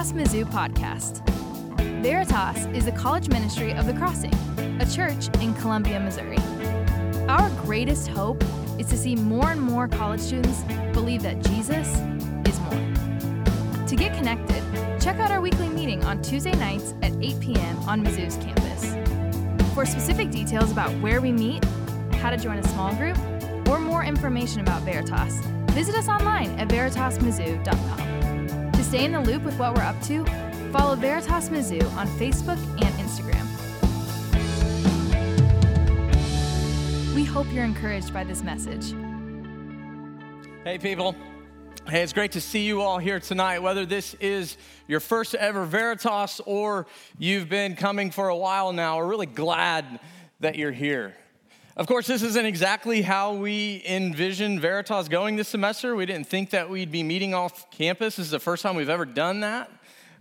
Veritas Mizzou podcast. Veritas is the college ministry of the Crossing, a church in Columbia, Missouri. Our greatest hope is to see more and more college students believe that Jesus is more. To get connected, check out our weekly meeting on Tuesday nights at 8 p.m. on Mizzou's campus. For specific details about where we meet, how to join a small group, or more information about Veritas, visit us online at veritasmizzou.com. Stay in the loop with what we're up to, follow Veritas Mizzou on Facebook and Instagram. We hope you're encouraged by this message. Hey, people. Hey, it's great to see you all here tonight. Whether this is your first ever Veritas or you've been coming for a while now, we're really glad that you're here. Of course, this isn't exactly how we envisioned Veritas going this semester. We didn't think that we'd be meeting off campus. This is the first time we've ever done that.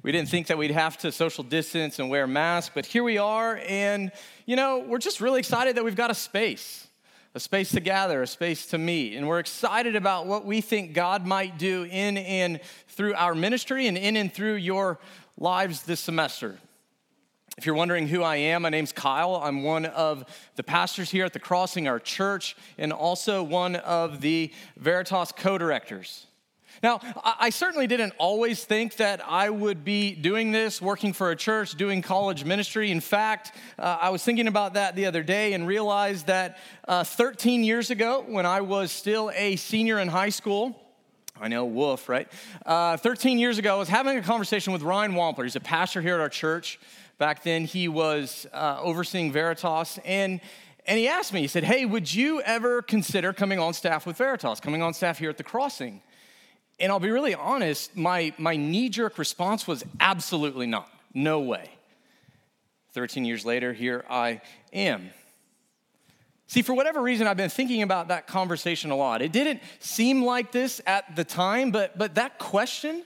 We didn't think that we'd have to social distance and wear masks, but here we are. And, you know, we're just really excited that we've got a space, a space to gather, a space to meet. And we're excited about what we think God might do in and through our ministry and in and through your lives this semester. If you're wondering who I am, my name's Kyle. I'm one of the pastors here at the Crossing, our church, and also one of the Veritas co directors. Now, I certainly didn't always think that I would be doing this, working for a church, doing college ministry. In fact, uh, I was thinking about that the other day and realized that uh, 13 years ago, when I was still a senior in high school, I know, woof, right? Uh, 13 years ago, I was having a conversation with Ryan Wampler. He's a pastor here at our church. Back then, he was uh, overseeing Veritas, and and he asked me, he said, Hey, would you ever consider coming on staff with Veritas, coming on staff here at the Crossing? And I'll be really honest, my, my knee jerk response was absolutely not. No way. 13 years later, here I am. See, for whatever reason, I've been thinking about that conversation a lot. It didn't seem like this at the time, but, but that question,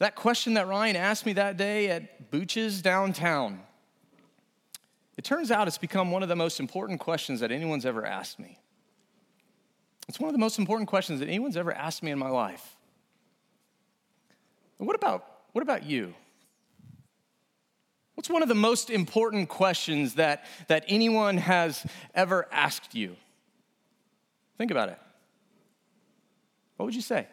that question that Ryan asked me that day at Booches downtown, it turns out it's become one of the most important questions that anyone's ever asked me. It's one of the most important questions that anyone's ever asked me in my life. What about, what about you? What's one of the most important questions that, that anyone has ever asked you? Think about it. What would you say?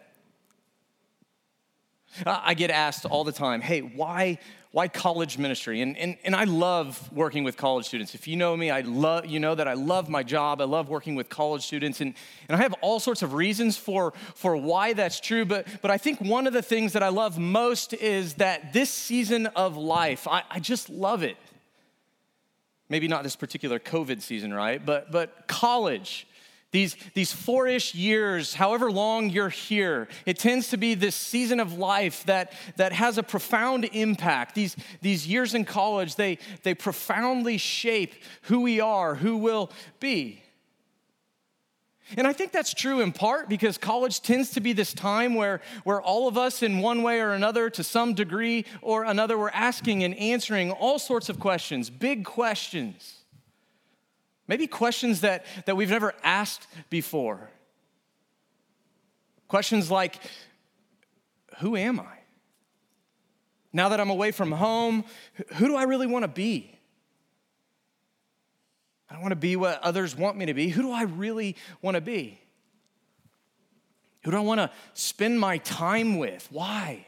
I get asked all the time, hey, why, why college ministry? And, and, and I love working with college students. If you know me, I love, you know that I love my job. I love working with college students. And, and I have all sorts of reasons for, for why that's true. But, but I think one of the things that I love most is that this season of life, I, I just love it. Maybe not this particular COVID season, right? But, but college these, these four ish years, however long you're here, it tends to be this season of life that, that has a profound impact. These, these years in college, they, they profoundly shape who we are, who we'll be. And I think that's true in part because college tends to be this time where, where all of us, in one way or another, to some degree or another, we're asking and answering all sorts of questions, big questions. Maybe questions that, that we've never asked before. Questions like, Who am I? Now that I'm away from home, who do I really want to be? I don't want to be what others want me to be. Who do I really want to be? Who do I want to spend my time with? Why?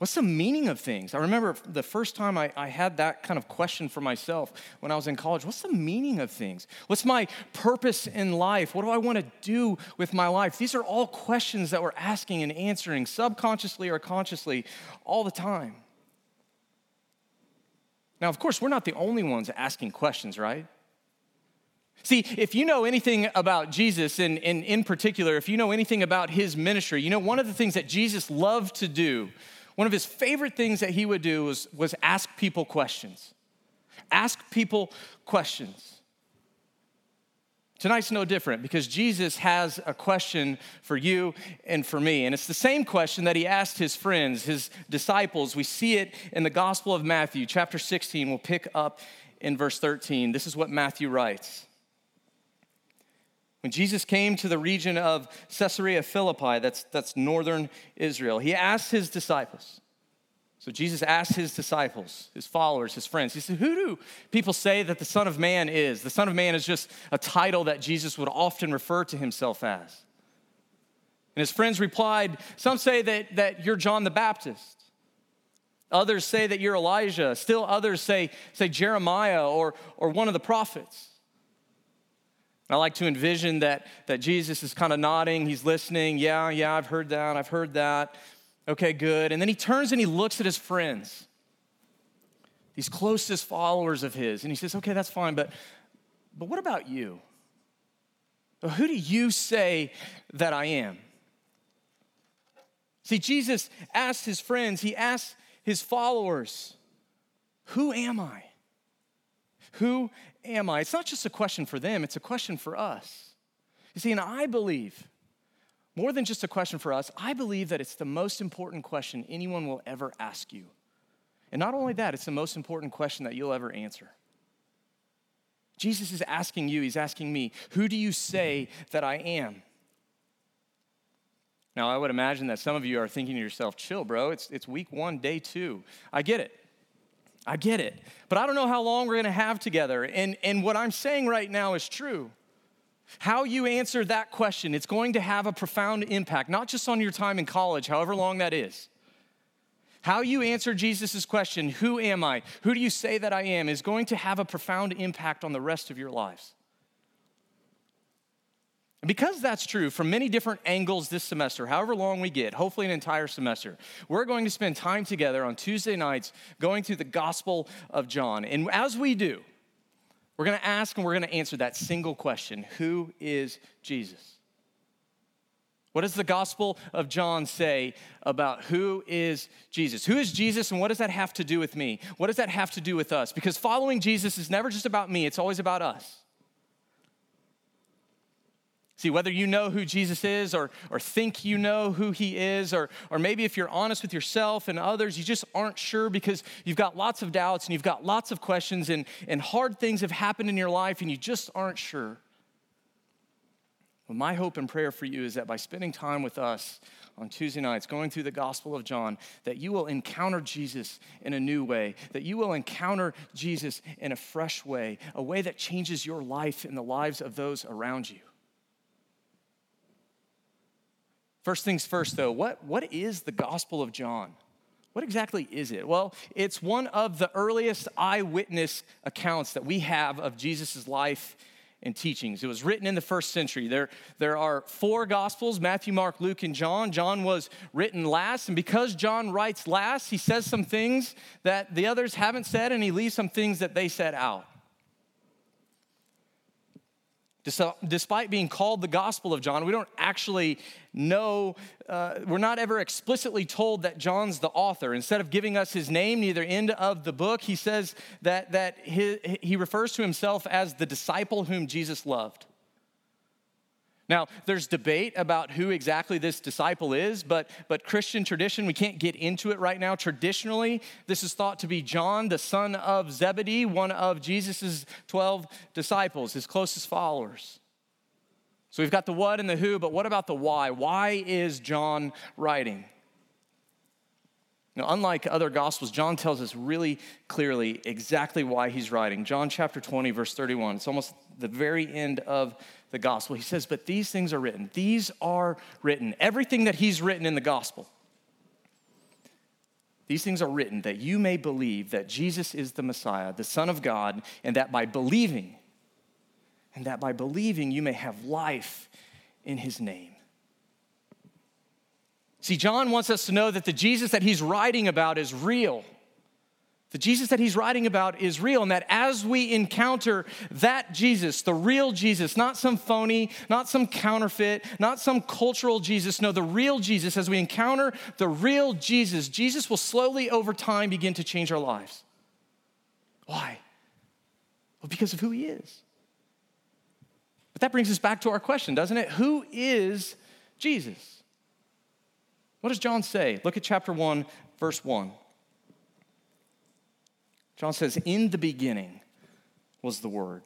What's the meaning of things? I remember the first time I, I, had that kind of question for myself when I was in college. What's the meaning of things? What's my purpose in life? What do I want to do with my life? These are all questions that we're asking and answering subconsciously or consciously all the time. Now, of course, we're not the only ones asking questions, right? See, if you know anything about Jesus, and, and in particular, if you know anything about his ministry, you know one of the things that Jesus loved to do one of his favorite things that he would do was, was ask people questions. Ask people questions. Tonight's no different because Jesus has a question for you and for me. And it's the same question that he asked his friends, his disciples. We see it in the Gospel of Matthew, chapter 16. We'll pick up in verse 13. This is what Matthew writes When Jesus came to the region of Caesarea Philippi, that's, that's northern Israel, he asked his disciples. So Jesus asked his disciples, his followers, his friends, he said, Who do people say that the Son of Man is? The Son of Man is just a title that Jesus would often refer to himself as. And his friends replied, Some say that, that you're John the Baptist. Others say that you're Elijah. Still others say, say Jeremiah or, or one of the prophets. I like to envision that, that Jesus is kind of nodding, he's listening. Yeah, yeah, I've heard that, I've heard that. Okay, good. And then he turns and he looks at his friends, these closest followers of his, and he says, Okay, that's fine, but, but what about you? Who do you say that I am? See, Jesus asked his friends, he asked his followers, Who am I? Who am I? It's not just a question for them, it's a question for us. You see, and I believe, more than just a question for us, I believe that it's the most important question anyone will ever ask you. And not only that, it's the most important question that you'll ever answer. Jesus is asking you, he's asking me, who do you say that I am? Now, I would imagine that some of you are thinking to yourself, chill, bro, it's, it's week one, day two. I get it. I get it. But I don't know how long we're going to have together. And, and what I'm saying right now is true. How you answer that question, it's going to have a profound impact, not just on your time in college, however long that is. How you answer Jesus' question, Who am I? Who do you say that I am? is going to have a profound impact on the rest of your lives. Because that's true from many different angles this semester, however long we get, hopefully an entire semester, we're going to spend time together on Tuesday nights going through the Gospel of John. And as we do, we're going to ask and we're going to answer that single question Who is Jesus? What does the Gospel of John say about who is Jesus? Who is Jesus and what does that have to do with me? What does that have to do with us? Because following Jesus is never just about me, it's always about us. See, whether you know who Jesus is or, or think you know who he is, or, or maybe if you're honest with yourself and others, you just aren't sure because you've got lots of doubts and you've got lots of questions and, and hard things have happened in your life and you just aren't sure. Well, my hope and prayer for you is that by spending time with us on Tuesday nights, going through the Gospel of John, that you will encounter Jesus in a new way, that you will encounter Jesus in a fresh way, a way that changes your life and the lives of those around you. First things first, though, what, what is the Gospel of John? What exactly is it? Well, it's one of the earliest eyewitness accounts that we have of Jesus' life and teachings. It was written in the first century. There, there are four Gospels Matthew, Mark, Luke, and John. John was written last, and because John writes last, he says some things that the others haven't said, and he leaves some things that they said out. Despite being called the Gospel of John, we don't actually know, uh, we're not ever explicitly told that John's the author. Instead of giving us his name near the end of the book, he says that, that he, he refers to himself as the disciple whom Jesus loved. Now, there's debate about who exactly this disciple is, but, but Christian tradition, we can't get into it right now. Traditionally, this is thought to be John, the son of Zebedee, one of Jesus' 12 disciples, his closest followers. So we've got the what and the who, but what about the why? Why is John writing? Now, unlike other gospels, John tells us really clearly exactly why he's writing. John chapter 20, verse 31. It's almost the very end of the gospel. He says, But these things are written. These are written. Everything that he's written in the gospel. These things are written that you may believe that Jesus is the Messiah, the Son of God, and that by believing, and that by believing you may have life in his name. See, John wants us to know that the Jesus that he's writing about is real. The Jesus that he's writing about is real, and that as we encounter that Jesus, the real Jesus, not some phony, not some counterfeit, not some cultural Jesus, no, the real Jesus, as we encounter the real Jesus, Jesus will slowly over time begin to change our lives. Why? Well, because of who he is. But that brings us back to our question, doesn't it? Who is Jesus? What does John say? Look at chapter 1, verse 1. John says, In the beginning was the Word.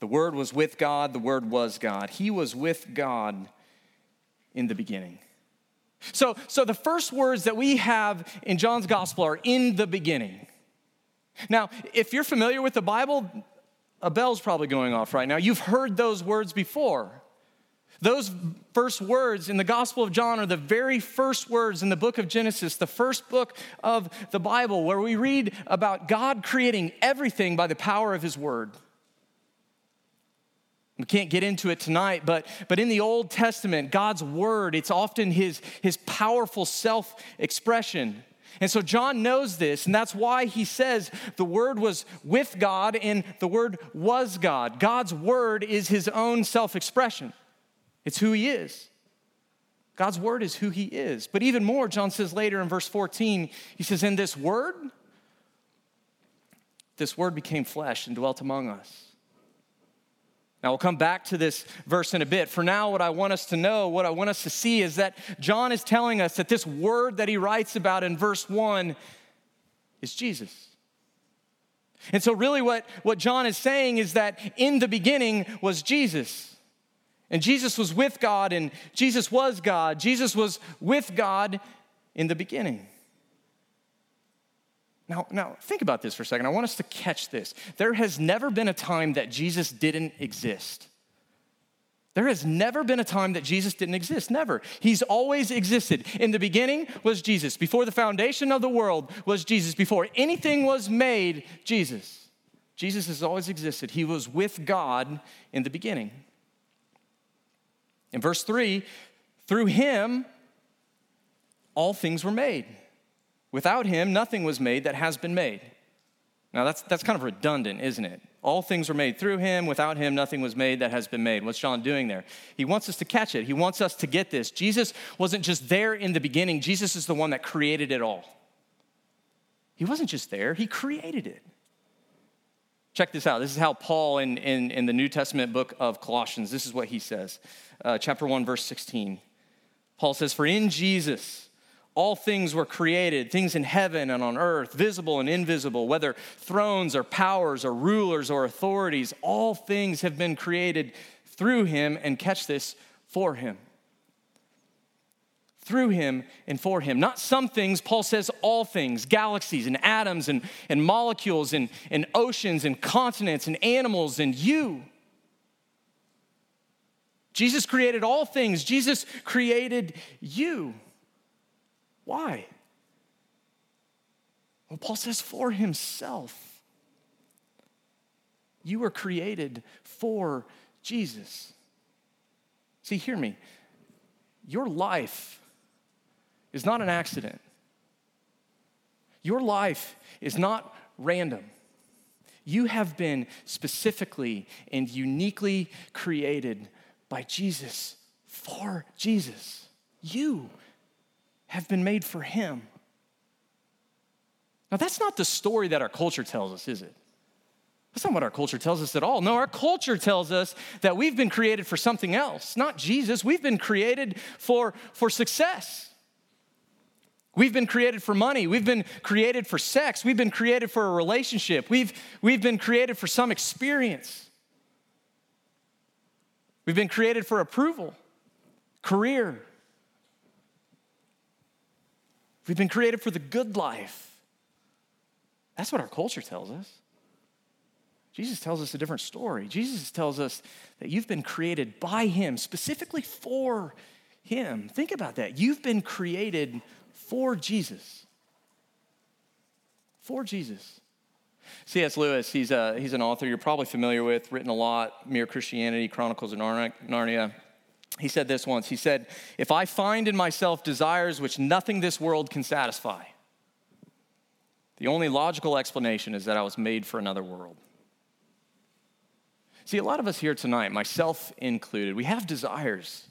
The Word was with God, the Word was God. He was with God in the beginning. So, so the first words that we have in John's gospel are in the beginning. Now, if you're familiar with the Bible, a bell's probably going off right now. You've heard those words before. Those first words in the Gospel of John are the very first words in the book of Genesis, the first book of the Bible, where we read about God creating everything by the power of His Word. We can't get into it tonight, but, but in the Old Testament, God's word, it's often his, his powerful self expression. And so John knows this, and that's why he says the word was with God and the word was God. God's word is his own self expression, it's who he is. God's word is who he is. But even more, John says later in verse 14, he says, In this word, this word became flesh and dwelt among us. Now, we'll come back to this verse in a bit. For now, what I want us to know, what I want us to see is that John is telling us that this word that he writes about in verse 1 is Jesus. And so, really, what, what John is saying is that in the beginning was Jesus. And Jesus was with God, and Jesus was God. Jesus was with God in the beginning. Now, now, think about this for a second. I want us to catch this. There has never been a time that Jesus didn't exist. There has never been a time that Jesus didn't exist. Never. He's always existed. In the beginning was Jesus. Before the foundation of the world was Jesus. Before anything was made, Jesus. Jesus has always existed. He was with God in the beginning. In verse 3, through him, all things were made. Without him, nothing was made that has been made. Now, that's, that's kind of redundant, isn't it? All things were made through him. Without him, nothing was made that has been made. What's John doing there? He wants us to catch it. He wants us to get this. Jesus wasn't just there in the beginning, Jesus is the one that created it all. He wasn't just there, he created it. Check this out. This is how Paul, in, in, in the New Testament book of Colossians, this is what he says. Uh, chapter 1, verse 16. Paul says, For in Jesus, all things were created, things in heaven and on earth, visible and invisible, whether thrones or powers or rulers or authorities, all things have been created through him, and catch this, for him. Through him and for him. Not some things, Paul says all things galaxies and atoms and, and molecules and, and oceans and continents and animals and you. Jesus created all things, Jesus created you. Why? Well, Paul says, for himself. You were created for Jesus. See, hear me. Your life is not an accident. Your life is not random. You have been specifically and uniquely created by Jesus for Jesus. You have been made for Him. Now, that's not the story that our culture tells us, is it? That's not what our culture tells us at all. No, our culture tells us that we've been created for something else, not Jesus. We've been created for, for success. We've been created for money. We've been created for sex. We've been created for a relationship. We've, we've been created for some experience. We've been created for approval, career, We've been created for the good life. That's what our culture tells us. Jesus tells us a different story. Jesus tells us that you've been created by Him, specifically for Him. Think about that. You've been created for Jesus. For Jesus. C.S. Lewis, he's, a, he's an author you're probably familiar with, written a lot, Mere Christianity, Chronicles of Narnia. He said this once. He said, If I find in myself desires which nothing this world can satisfy, the only logical explanation is that I was made for another world. See, a lot of us here tonight, myself included, we have desires.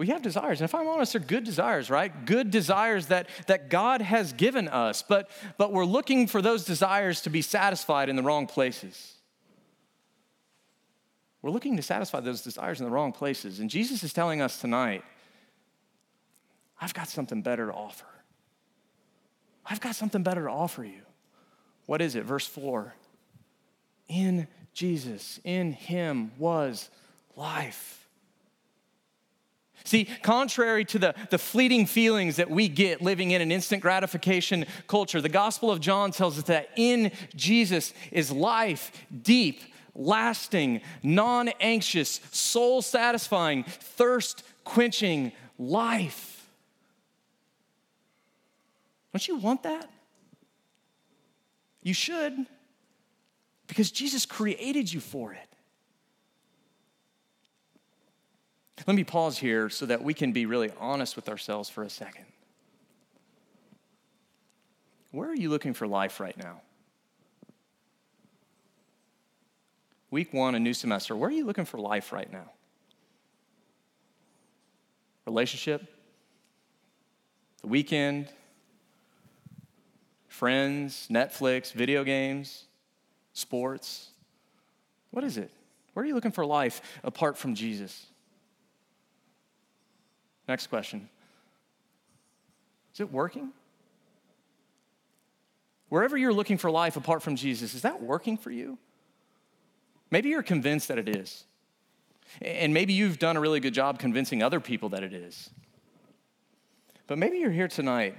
We have desires. And if I'm honest, they're good desires, right? Good desires that, that God has given us, but, but we're looking for those desires to be satisfied in the wrong places. We're looking to satisfy those desires in the wrong places. And Jesus is telling us tonight, I've got something better to offer. I've got something better to offer you. What is it? Verse 4 In Jesus, in him was life. See, contrary to the, the fleeting feelings that we get living in an instant gratification culture, the Gospel of John tells us that in Jesus is life, deep, lasting, non anxious, soul satisfying, thirst quenching life. Don't you want that? You should, because Jesus created you for it. Let me pause here so that we can be really honest with ourselves for a second. Where are you looking for life right now? Week one, a new semester. Where are you looking for life right now? Relationship? The weekend? Friends? Netflix? Video games? Sports? What is it? Where are you looking for life apart from Jesus? Next question Is it working? Wherever you're looking for life apart from Jesus, is that working for you? Maybe you're convinced that it is. And maybe you've done a really good job convincing other people that it is. But maybe you're here tonight.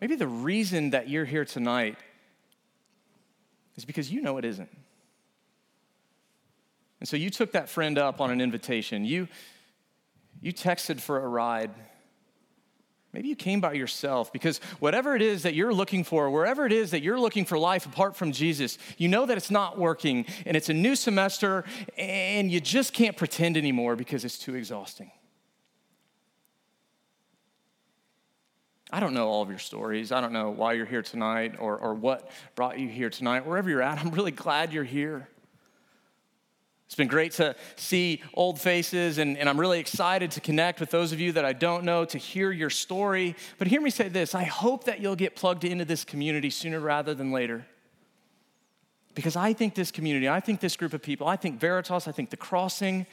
Maybe the reason that you're here tonight is because you know it isn't. And so you took that friend up on an invitation. You, you texted for a ride. Maybe you came by yourself because whatever it is that you're looking for, wherever it is that you're looking for life apart from Jesus, you know that it's not working and it's a new semester and you just can't pretend anymore because it's too exhausting. I don't know all of your stories. I don't know why you're here tonight or, or what brought you here tonight. Wherever you're at, I'm really glad you're here. It's been great to see old faces, and, and, I'm really excited to connect with those of you that I don't know, to hear your story. But hear me say this I hope that you'll get plugged into this community sooner rather than later. Because I think this community, I think this group of people, I think Veritas, I think the crossing,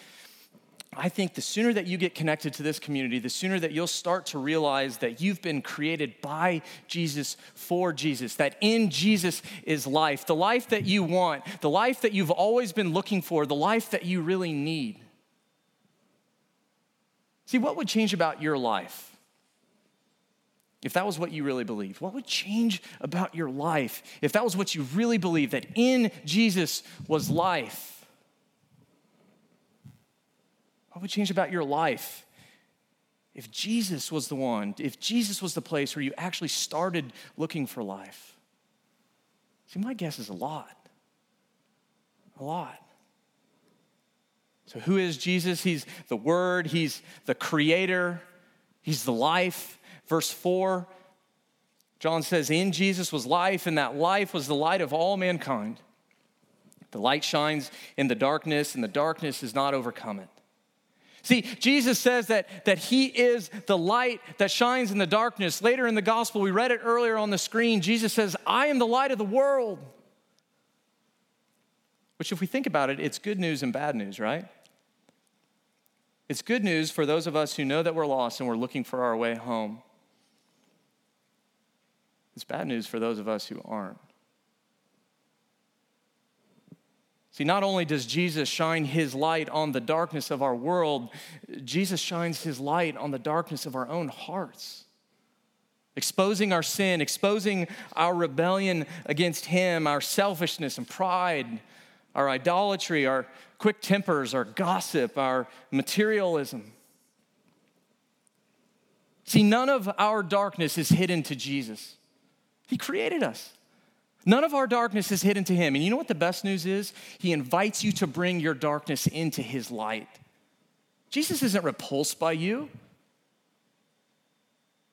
I think the sooner that you get connected to this community, the sooner that you'll start to realize that you've been created by Jesus for Jesus, that in Jesus is life, the life that you want, the life that you've always been looking for, the life that you really need. See, what would change about your life? If that was what you really believed, what would change about your life if that was what you really believed, that in Jesus was life? What would change about your life if Jesus was the one, if Jesus was the place where you actually started looking for life? See, my guess is a lot. A lot. So, who is Jesus? He's the Word, He's the Creator, He's the life. Verse 4, John says, In Jesus was life, and that life was the light of all mankind. The light shines in the darkness, and the darkness has not overcome it. See, Jesus says that, that He is the light that shines in the darkness. Later in the gospel, we read it earlier on the screen. Jesus says, I am the light of the world. Which, if we think about it, it's good news and bad news, right? It's good news for those of us who know that we're lost and we're looking for our way home. It's bad news for those of us who aren't. See, not only does Jesus shine his light on the darkness of our world, Jesus shines his light on the darkness of our own hearts. Exposing our sin, exposing our rebellion against him, our selfishness and pride, our idolatry, our quick tempers, our gossip, our materialism. See, none of our darkness is hidden to Jesus. He created us. None of our darkness is hidden to him. And you know what the best news is? He invites you to bring your darkness into his light. Jesus isn't repulsed by you.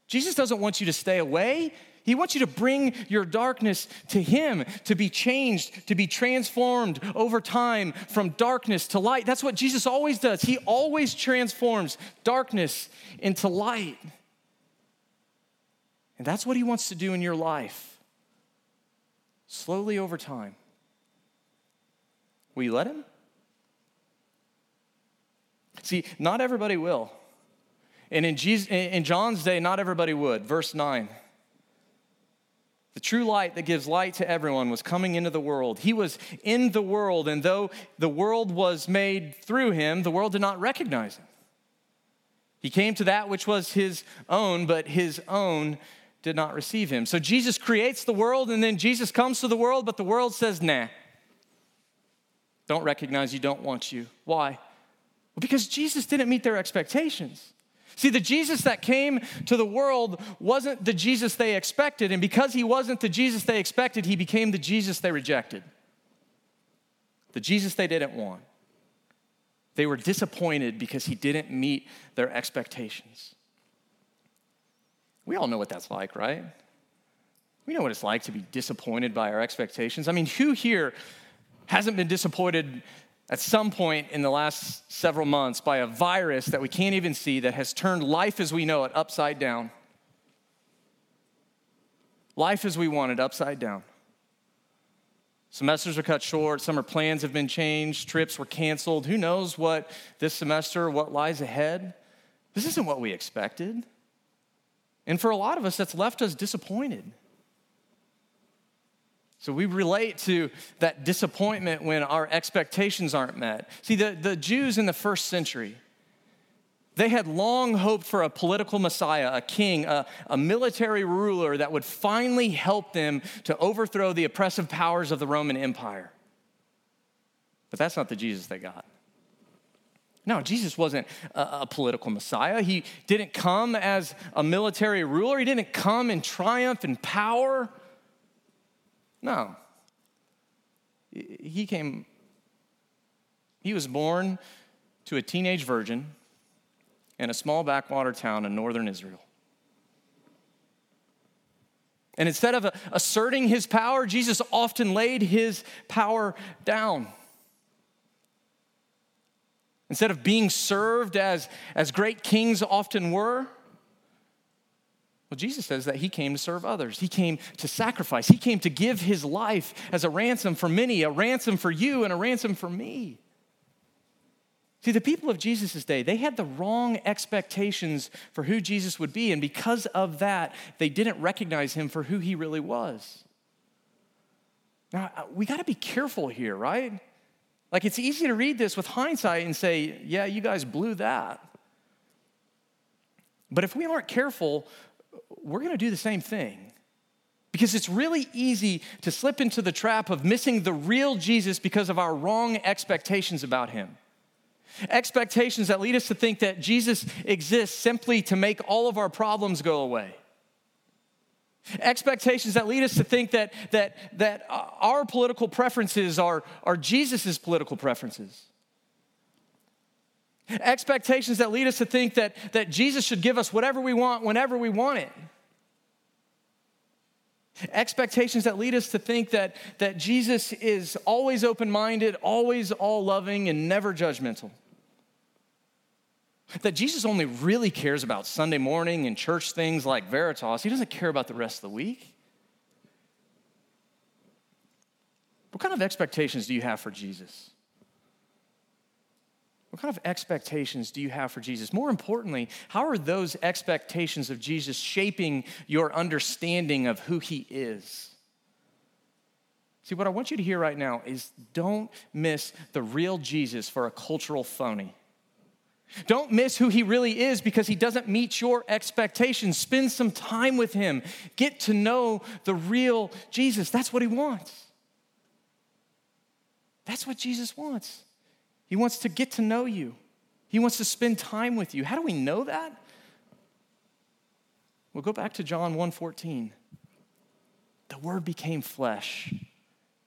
Jesus doesn't want you to stay away. He wants you to bring your darkness to Him, to be changed, to be transformed over time from darkness to light. That's what Jesus always does. He always transforms darkness into light. And that's what He wants to do in your life slowly over time. Will you let him? See, not everybody will. And in, Jesus, in John's day, not everybody would. Verse 9. The true light that gives light to everyone was coming into the world. He was in the world, and though the world was made through him, the world did not recognize him. He came to that which was his own, but his own did not receive him. So Jesus creates the world, and then Jesus comes to the world, but the world says, nah. Don't recognize you, don't want you. Why? Well, because Jesus didn't meet their expectations. See, the Jesus that came to the world wasn't the Jesus they expected, and because he wasn't the Jesus they expected, he became the Jesus they rejected. The Jesus they didn't want. They were disappointed because he didn't meet their expectations. We all know what that's like, right? We know what it's like to be disappointed by our expectations. I mean, who here hasn't been disappointed at some point in the last several months by a virus that we can't even see that has turned life as we know it upside down. Life as we want it upside down. Semesters are cut short, summer plans have been changed, trips were canceled. Who knows what this semester, what lies ahead? This isn't what we expected. And for a lot of us, that's left us disappointed. So we relate to that disappointment when our expectations aren't met. See, the, the Jews in the first century, they had long hoped for a political Messiah, a king, a, a, military ruler that would finally help them to overthrow the oppressive powers of the Roman Empire. But that's not the Jesus they got. No, Jesus wasn't a, political Messiah. He didn't come as a military ruler, he didn't come in triumph and power. No. He came, he was born to a teenage virgin in a small backwater town in northern Israel. And instead of asserting his power, Jesus often laid his power down. Instead of being served as, as great kings often were, well, Jesus says that he came to serve others. He came to sacrifice. He came to give his life as a ransom for many, a ransom for you, and a ransom for me. See, the people of Jesus' day, they had the wrong expectations for who Jesus would be, and because of that, they didn't recognize him for who he really was. Now, we got to be careful here, right? Like, it's easy to read this with hindsight and say, yeah, you guys blew that. But if we aren't careful, we're going to do the same thing. Because it's really easy to slip into the trap of missing the real Jesus because of our wrong expectations about him. Expectations that lead us to think that Jesus exists simply to make all of our problems go away. Expectations that lead us to think that, that, that our political preferences are, are Jesus' political preferences. Expectations that lead us to think that, that Jesus should give us whatever we want whenever we want it. Expectations that lead us to think that, that Jesus is always open minded, always all loving, and never judgmental. That Jesus only really cares about Sunday morning and church things like Veritas. He doesn't care about the rest of the week. What kind of expectations do you have for Jesus? What kind of expectations do you have for Jesus? More importantly, how are those expectations of Jesus shaping your understanding of who he is? See, what I want you to hear right now is don't miss the real Jesus for a cultural phony. Don't miss who he really is because he doesn't meet your expectations. Spend some time with him. Get to know the real Jesus. That's what he wants. That's what Jesus wants. He wants to get to know you. He wants to spend time with you. How do we know that? We'll go back to John 1:14. The word became flesh.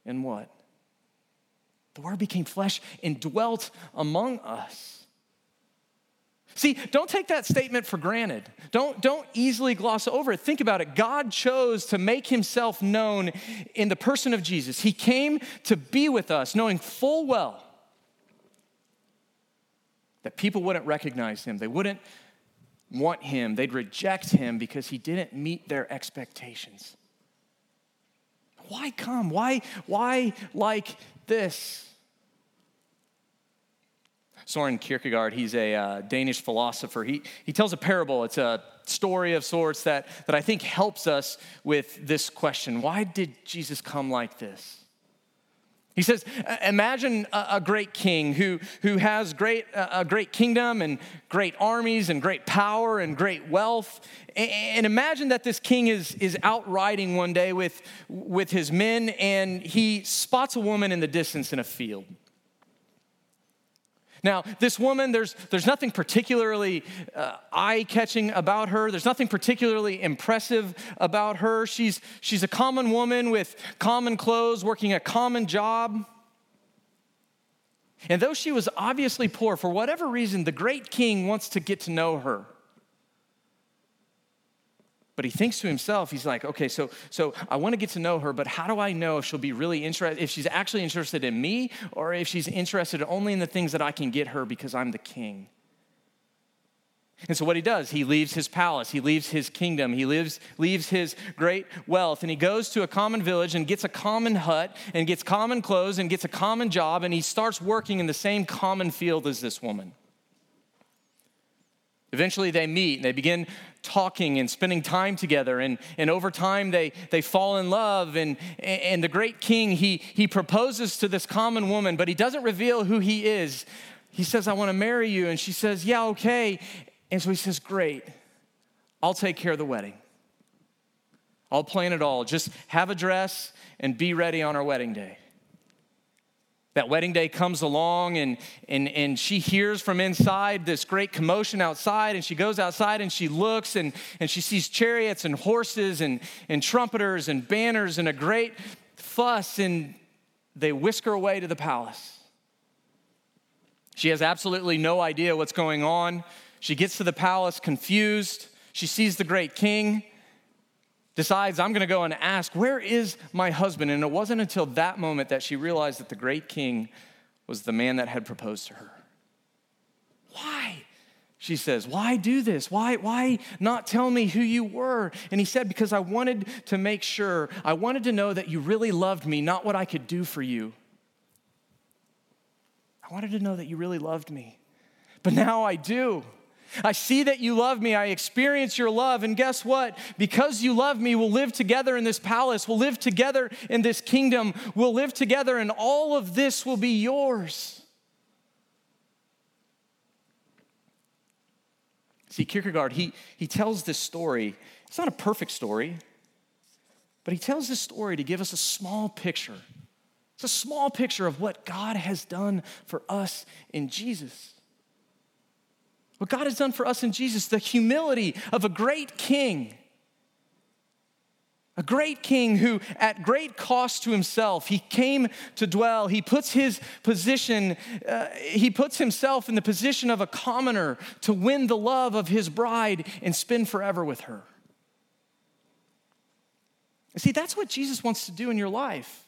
And what? The word became flesh and dwelt among us. See, don't take that statement for granted. Don't, don't easily gloss over it. Think about it. God chose to make himself known in the person of Jesus. He came to be with us, knowing full well that people wouldn't recognize him. They wouldn't want him. They'd reject him because he didn't meet their expectations. Why come? Why, why like this? Soren Kierkegaard, he's a uh, Danish philosopher. He, he tells a parable. It's a story of sorts that, that I think helps us with this question Why did Jesus come like this? He says, imagine a, great king who, who has great, a great kingdom and great armies and great power and great wealth. And imagine that this king is, is out riding one day with, with his men and he spots a woman in the distance in a field. Now, this woman, there's, there's nothing particularly uh, eye catching about her. There's nothing particularly impressive about her. She's, she's a common woman with common clothes, working a common job. And though she was obviously poor, for whatever reason, the great king wants to get to know her. But he thinks to himself, he's like, okay, so, so I want to get to know her, but how do I know if she'll be really interested, if she's actually interested in me, or if she's interested only in the things that I can get her because I'm the king? And so what he does, he leaves his palace, he leaves his kingdom, he leaves, leaves his great wealth, and he goes to a common village and gets a common hut and gets common clothes and gets a common job, and he starts working in the same common field as this woman. Eventually, they meet and they begin talking and spending time together. And, and over time, they, they fall in love. And, and the great king, he, he proposes to this common woman, but he doesn't reveal who he is. He says, I want to marry you. And she says, Yeah, okay. And so he says, Great, I'll take care of the wedding. I'll plan it all. Just have a dress and be ready on our wedding day that wedding day comes along and, and, and she hears from inside this great commotion outside and she goes outside and she looks and, and she sees chariots and horses and, and trumpeters and banners and a great fuss and they whisk her away to the palace. She has absolutely no idea what's going on. She gets to the palace confused. She sees the great king decides, I'm going to go and ask, Where is my husband? And it wasn't until that moment that she realized that the great king was the man that had proposed to her. Why? She says, Why do this? Why, why not tell me who you were? And he said, Because I wanted to make sure, I wanted to know that you really loved me, not what I could do for you. I wanted to know that you really loved me. But now I do. I see that you love me. I experience your love. And guess what? Because you love me, we'll live together in this palace. We'll live together in this kingdom. We'll live together, and all of this will be yours. See, Kierkegaard, he, he tells this story. It's not a perfect story, but he tells this story to give us a small picture. It's a small picture of what God has done for us in Jesus. What God has done for us in Jesus, the humility of a great king. A great king who, at great cost to himself, he came to dwell. He puts his position, uh, he puts himself in the position of a commoner to win the love of his bride and spend forever with her. See, that's what Jesus wants to do in your life.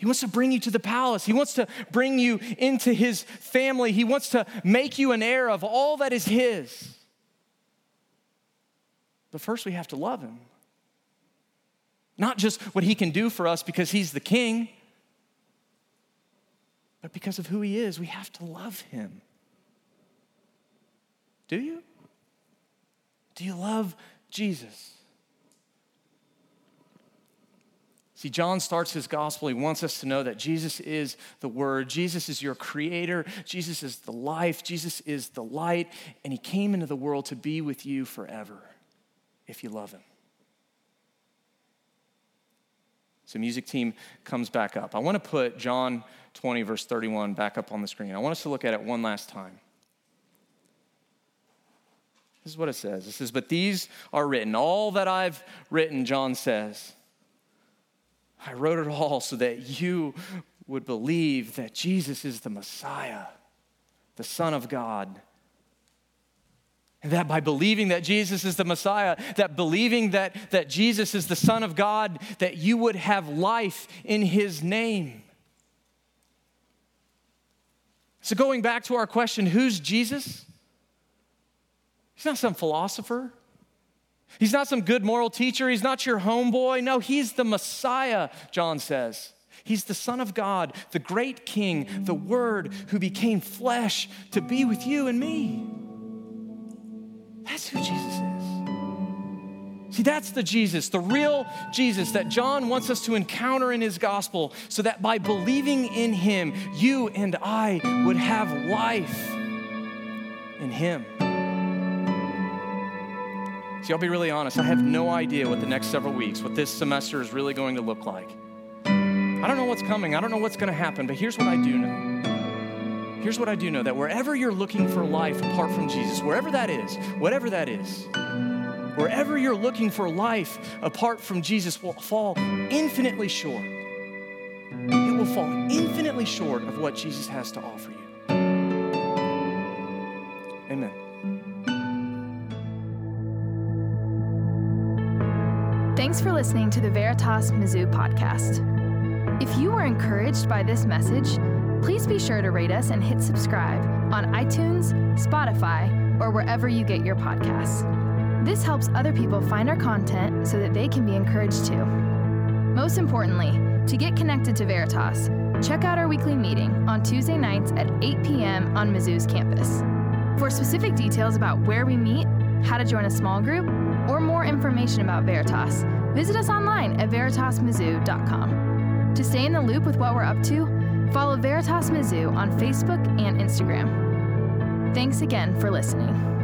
He wants to bring you to the palace. He wants to bring you into his family. He wants to make you an heir of all that is his. But first, we have to love him. Not just what he can do for us because he's the king, but because of who he is, we have to love him. Do you? Do you love Jesus? See, John starts his gospel. He wants us to know that Jesus is the Word. Jesus is your creator. Jesus is the life. Jesus is the light. And he came into the world to be with you forever if you love him. So, music team comes back up. I want to put John 20, verse 31, back up on the screen. I want us to look at it one last time. This is what it says. It says, But these are written. All that I've written, John says I wrote it all so that you would believe that Jesus is the Messiah, the Son of God. And that by believing that Jesus is the Messiah, that believing that, that Jesus is the Son of God, that you would have life in His name. So, going back to our question who's Jesus? He's not some philosopher. He's not some good moral teacher. He's not your homeboy. No, he's the Messiah, John says. He's the Son of God, the great King, the Word who became flesh to be with you and me. That's who Jesus is. See, that's the Jesus, the real Jesus that John wants us to encounter in his gospel so that by believing in him, you and I would have life in him. See, I'll be really honest, I have no idea what the next several weeks, what this semester is really going to look like. I don't know what's coming, I don't know what's going to happen, but here's what I do know. Here's what I do know that wherever you're looking for life apart from Jesus, wherever that is, whatever that is, wherever you're looking for life apart from Jesus will fall infinitely short. It will fall infinitely short of what Jesus has to offer you. Thanks for listening to the Veritas Mizzou podcast. If you were encouraged by this message, please be sure to rate us and hit subscribe on iTunes, Spotify, or wherever you get your podcasts. This helps other people find our content so that they can be encouraged too. Most importantly, to get connected to Veritas, check out our weekly meeting on Tuesday nights at 8 p.m. on Mizzou's campus. For specific details about where we meet, how to join a small group, or more information about Veritas, visit us online at veritasmizzou.com. To stay in the loop with what we're up to, follow Veritas Mizzou on Facebook and Instagram. Thanks again for listening.